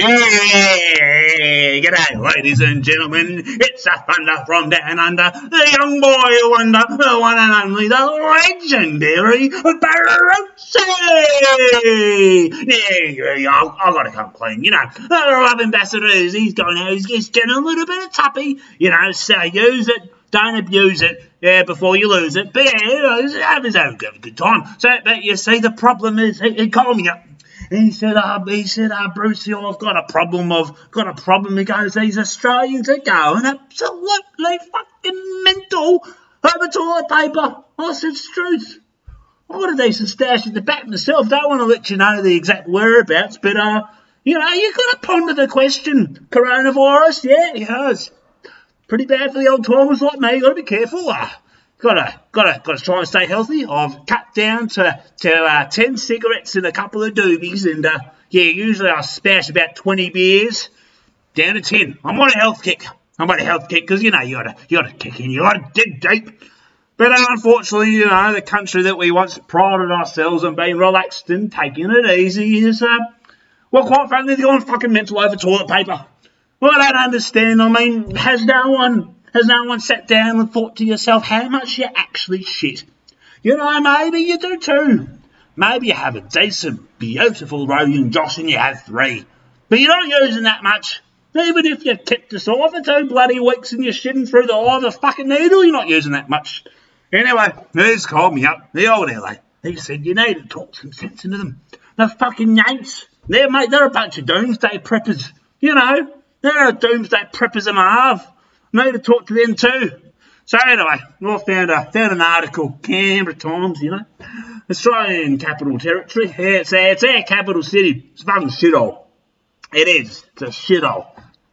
Yeah, g'day, ladies and gentlemen. It's a thunder from down under. The young boy wonder, the one and only, the legendary Barossi. Yeah, I've, got to come clean. You know, the love ambassador is he's going out, he's, he's getting a little bit of tuppy. You know, so use it. Don't abuse it, yeah, before you lose it. But yeah, you know, have his own good, good time. So, but you see, the problem is, he, he called me up. He said, uh, he said, uh, Brucey, I've got a problem. I've got a problem. He goes, these Australians are going absolutely fucking mental over toilet paper. I said, it's truth. I've got a decent stash at the back myself. Don't want to let you know the exact whereabouts, but, uh, you know, you've got to ponder the question. Coronavirus, yeah, it has. Pretty bad for the old timers like me. Got to be careful. Uh, gotta gotta gotta try and stay healthy. I've cut down to to uh, ten cigarettes and a couple of doobies, and uh, yeah, usually I smash about twenty beers down to ten. I'm on a health kick. I'm on a health kick because you know you gotta you gotta kick in, you gotta dig deep. But uh, unfortunately, you know, the country that we once prided ourselves on being relaxed and taking it easy is, uh, well, quite frankly, they're going fucking mental over toilet paper. Well, I don't understand. I mean, has no one has no one sat down and thought to yourself how much you actually shit? You know, maybe you do too. Maybe you have a decent, beautiful Rogan Josh and you have three. But you're not using that much. Even if you kept us off for two bloody weeks and you're shitting through the eye of a fucking needle, you're not using that much. Anyway, he's called me up, the old LA. He said, you need to talk some sense into them. They're fucking yanks. They're, mate, they're a bunch of doomsday preppers. You know, they're a doomsday preppers and a half. Need to talk to them too. So anyway, I found, a, found an article, Canberra Times, you know, Australian Capital Territory. Yeah, it's, it's our capital city. It's a fucking shithole. It is. It's a shithole.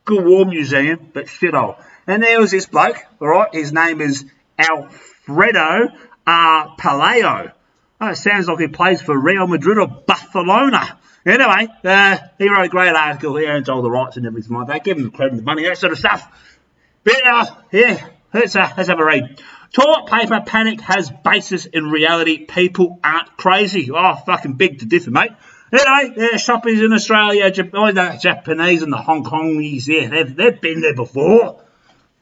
Good war museum, but shithole. And there was this bloke, all right, his name is Alfredo uh, Paleo. Oh, it sounds like he plays for Real Madrid or Barcelona. Anyway, uh, he wrote a great article. He owns all the rights and everything like that. Give him the credit and the money, that sort of stuff. Uh, yeah, let's, uh, let's have a read. Toilet paper panic has basis in reality. People aren't crazy. Oh, fucking big to differ, mate. Anyway, yeah, shoppers in Australia, Jap- oh, the Japanese and the Hong Kongies, yeah, they've, they've been there before.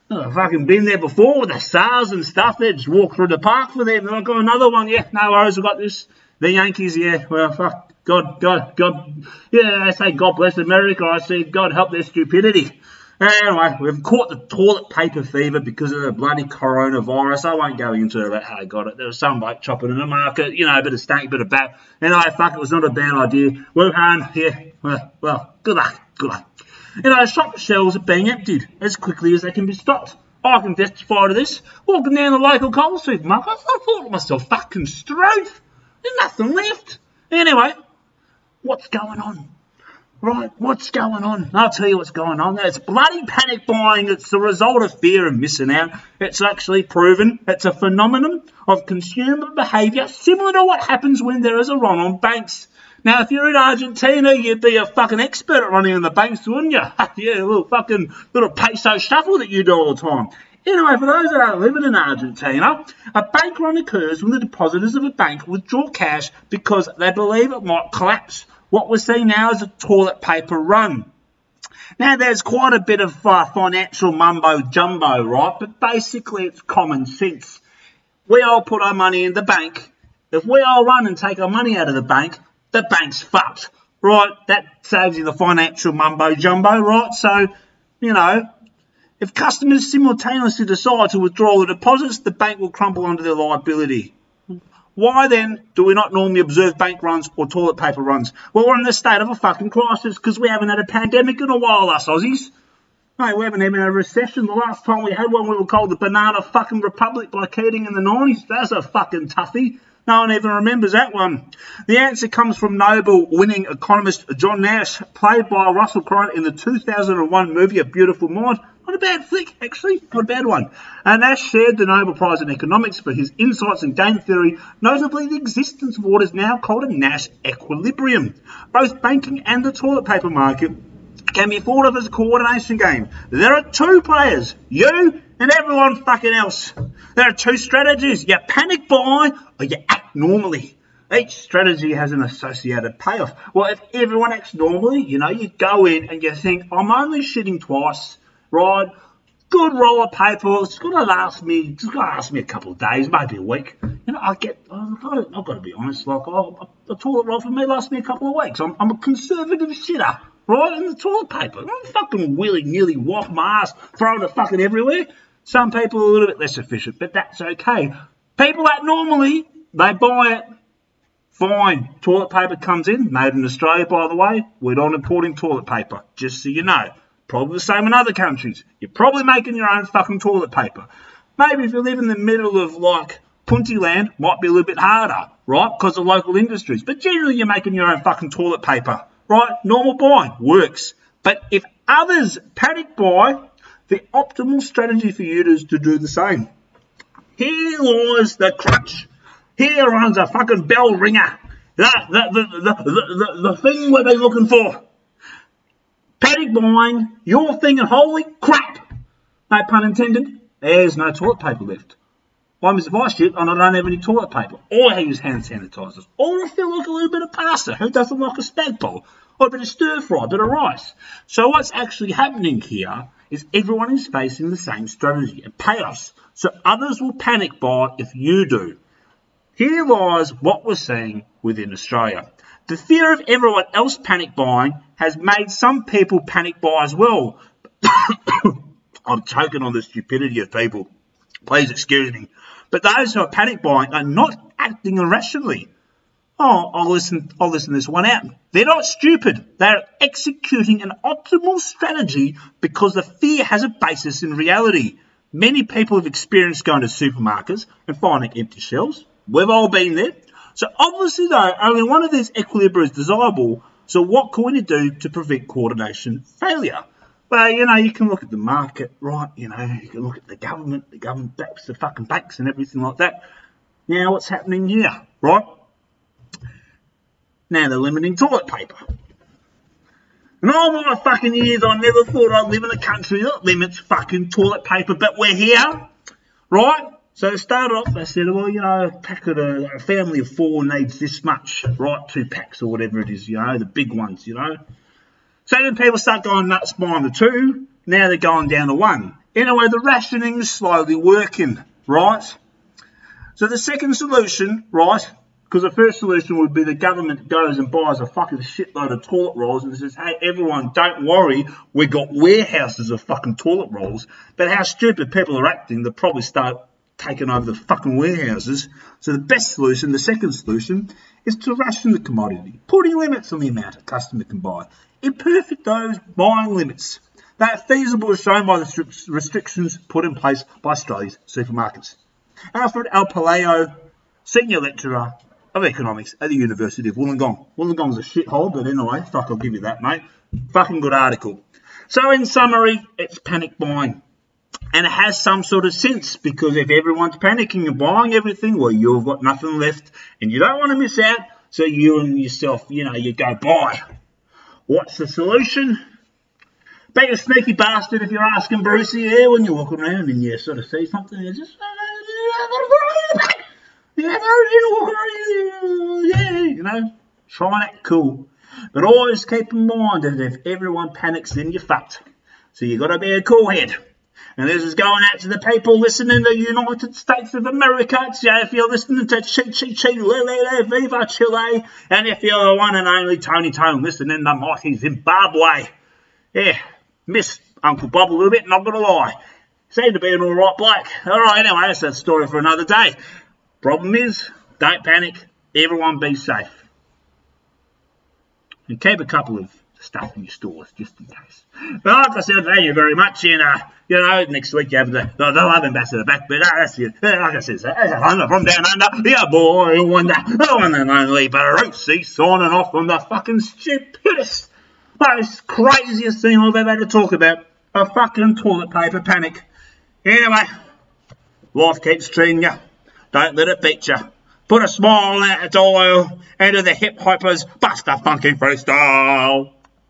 I've fucking been there before with the SARS and stuff. They just walk through the park for them. I've got another one. Yeah, no worries. I've got this. The Yankees, yeah. Well, fuck. God, God, God. Yeah, I say God bless America. I say God help their stupidity. Anyway, we've caught the toilet paper fever because of the bloody coronavirus. I won't go into about how I got it. There was some bloke chopping in the market, you know, a bit of stank, bit of bat. Anyway, fuck, it was not a bad idea. Wuhan, yeah, well, well, good luck, good luck. You know, shop shelves are being emptied as quickly as they can be stocked. I can testify to this. Walking down the local Coles supermarket, I thought to myself, fucking straight. There's nothing left. Anyway, what's going on? Right, what's going on? I'll tell you what's going on. It's bloody panic buying. It's the result of fear and missing out. It's actually proven it's a phenomenon of consumer behaviour similar to what happens when there is a run on banks. Now, if you're in Argentina, you'd be a fucking expert at running on the banks, wouldn't you? yeah, a little fucking little peso shuffle that you do all the time. Anyway, for those that are living in Argentina, a bank run occurs when the depositors of a bank withdraw cash because they believe it might collapse. What we're seeing now is a toilet paper run. Now, there's quite a bit of uh, financial mumbo jumbo, right? But basically, it's common sense. We all put our money in the bank. If we all run and take our money out of the bank, the bank's fucked, right? That saves you the financial mumbo jumbo, right? So, you know, if customers simultaneously decide to withdraw the deposits, the bank will crumble under their liability. Why then do we not normally observe bank runs or toilet paper runs? Well, we're in the state of a fucking crisis because we haven't had a pandemic in a while, us Aussies. Mate, we haven't even had a recession. The last time we had one, we were called the Banana fucking Republic by Keating in the 90s. That's a fucking toughie. No one even remembers that one. The answer comes from Nobel winning economist John Nash, played by Russell Crowe in the 2001 movie A Beautiful Mind. Not a bad flick, actually, not a bad one. Nash shared the Nobel Prize in Economics for his insights in game theory, notably the existence of what is now called a Nash equilibrium. Both banking and the toilet paper market can be thought of as a coordination game. There are two players, you and everyone fucking else. There are two strategies. You panic buy or you act normally. Each strategy has an associated payoff. Well, if everyone acts normally, you know, you go in and you think, I'm only shitting twice, right? Good roll of paper. It's going to last me. It's going to last me a couple of days, maybe a week. You know, I get. Oh, I've got to, I've got to be honest. Like, oh, a toilet roll for me lasts me a couple of weeks. I'm, I'm a conservative shitter, right? In the toilet paper. I'm fucking willy nilly whop my ass, throwing it fucking everywhere. Some people are a little bit less efficient, but that's okay. People that normally they buy it Fine. Toilet paper comes in, made in Australia, by the way. We're not importing toilet paper, just so you know. Probably the same in other countries. You're probably making your own fucking toilet paper. Maybe if you live in the middle of like Puntland, might be a little bit harder, right? Because of local industries. But generally, you're making your own fucking toilet paper, right? Normal buying works. But if others panic buy, the optimal strategy for you is to do the same. Here lies the crutch. Here runs a fucking bell ringer. The, the, the, the, the, the, thing we've been looking for. Panic buying, your thing, and holy crap! No pun intended, there's no toilet paper left. I'm if I shit and I don't have any toilet paper. Or I use hand sanitizers. Or I feel like a little bit of pasta. Who doesn't like a spag bol? Or a bit of stir fry, a bit of rice. So what's actually happening here is everyone is facing the same strategy and payoffs. So others will panic buy if you do. Here lies what we're seeing within Australia. The fear of everyone else panic buying has made some people panic buy as well. I'm choking on the stupidity of people. Please excuse me. But those who are panic buying are not acting irrationally. Oh, I'll listen, I'll listen this one out. They're not stupid. They're executing an optimal strategy because the fear has a basis in reality. Many people have experienced going to supermarkets and finding empty shelves, We've all been there. So obviously, though, only one of these equilibria is desirable. So what can we do to prevent coordination failure? Well, you know, you can look at the market, right? You know, you can look at the government, the government backs the fucking banks and everything like that. Now, what's happening here, right? Now they're limiting toilet paper. And all my fucking years, I never thought I'd live in a country that limits fucking toilet paper, but we're here, right? So it started off, they said, well, you know, a pack of a family of four needs this much, right? Two packs or whatever it is, you know, the big ones, you know. So then people start going nuts buying the two. Now they're going down to one. Anyway, the rationing is slowly working, right? So the second solution, right? Because the first solution would be the government goes and buys a fucking shitload of toilet rolls and says, hey, everyone, don't worry, we've got warehouses of fucking toilet rolls. But how stupid people are acting, they'll probably start taken over the fucking warehouses. So the best solution, the second solution, is to ration the commodity, putting limits on the amount a customer can buy. Imperfect those buying limits. Are feasible as shown by the restrictions put in place by Australia's supermarkets. Alfred L. Paleo, Senior Lecturer of Economics at the University of Wollongong. Wollongong's a shithole, but anyway, fuck, I'll give you that, mate. Fucking good article. So in summary, it's panic buying and it has some sort of sense because if everyone's panicking and buying everything, well, you've got nothing left and you don't want to miss out. So you and yourself, you know, you go buy. What's the solution? Be a sneaky bastard if you're asking Brucey here when you're walking around and you sort of see something. You just uh, yeah, you know, try and act cool. But always keep in mind that if everyone panics, then you're fucked. So you got to be a cool head. And this is going out to the people listening in the United States of America. Yeah, if you're listening to Chi Chi Chi Viva Chile, and if you're the one and only Tony Tone listening to mighty Zimbabwe. Yeah, miss Uncle Bob a little bit, not gonna lie. Seemed to be an alright bloke. Alright, anyway, that's a story for another day. Problem is, don't panic, everyone be safe. And keep a couple of stuff in your stores just in case. But like I said, thank you very much. And, uh, you know, next week you have the, the, the love ambassador back. But uh, that's it. Uh, like I said, so, from down under, yeah, boy, wonder, the one and only Brucey signing off on the fucking stupidest, most craziest thing I've ever had to talk about. a fucking toilet paper panic. Anyway, life keeps treating you. Don't let it beat you. Put a smile on that dial into the hip hoppers Buster Funky Freestyle.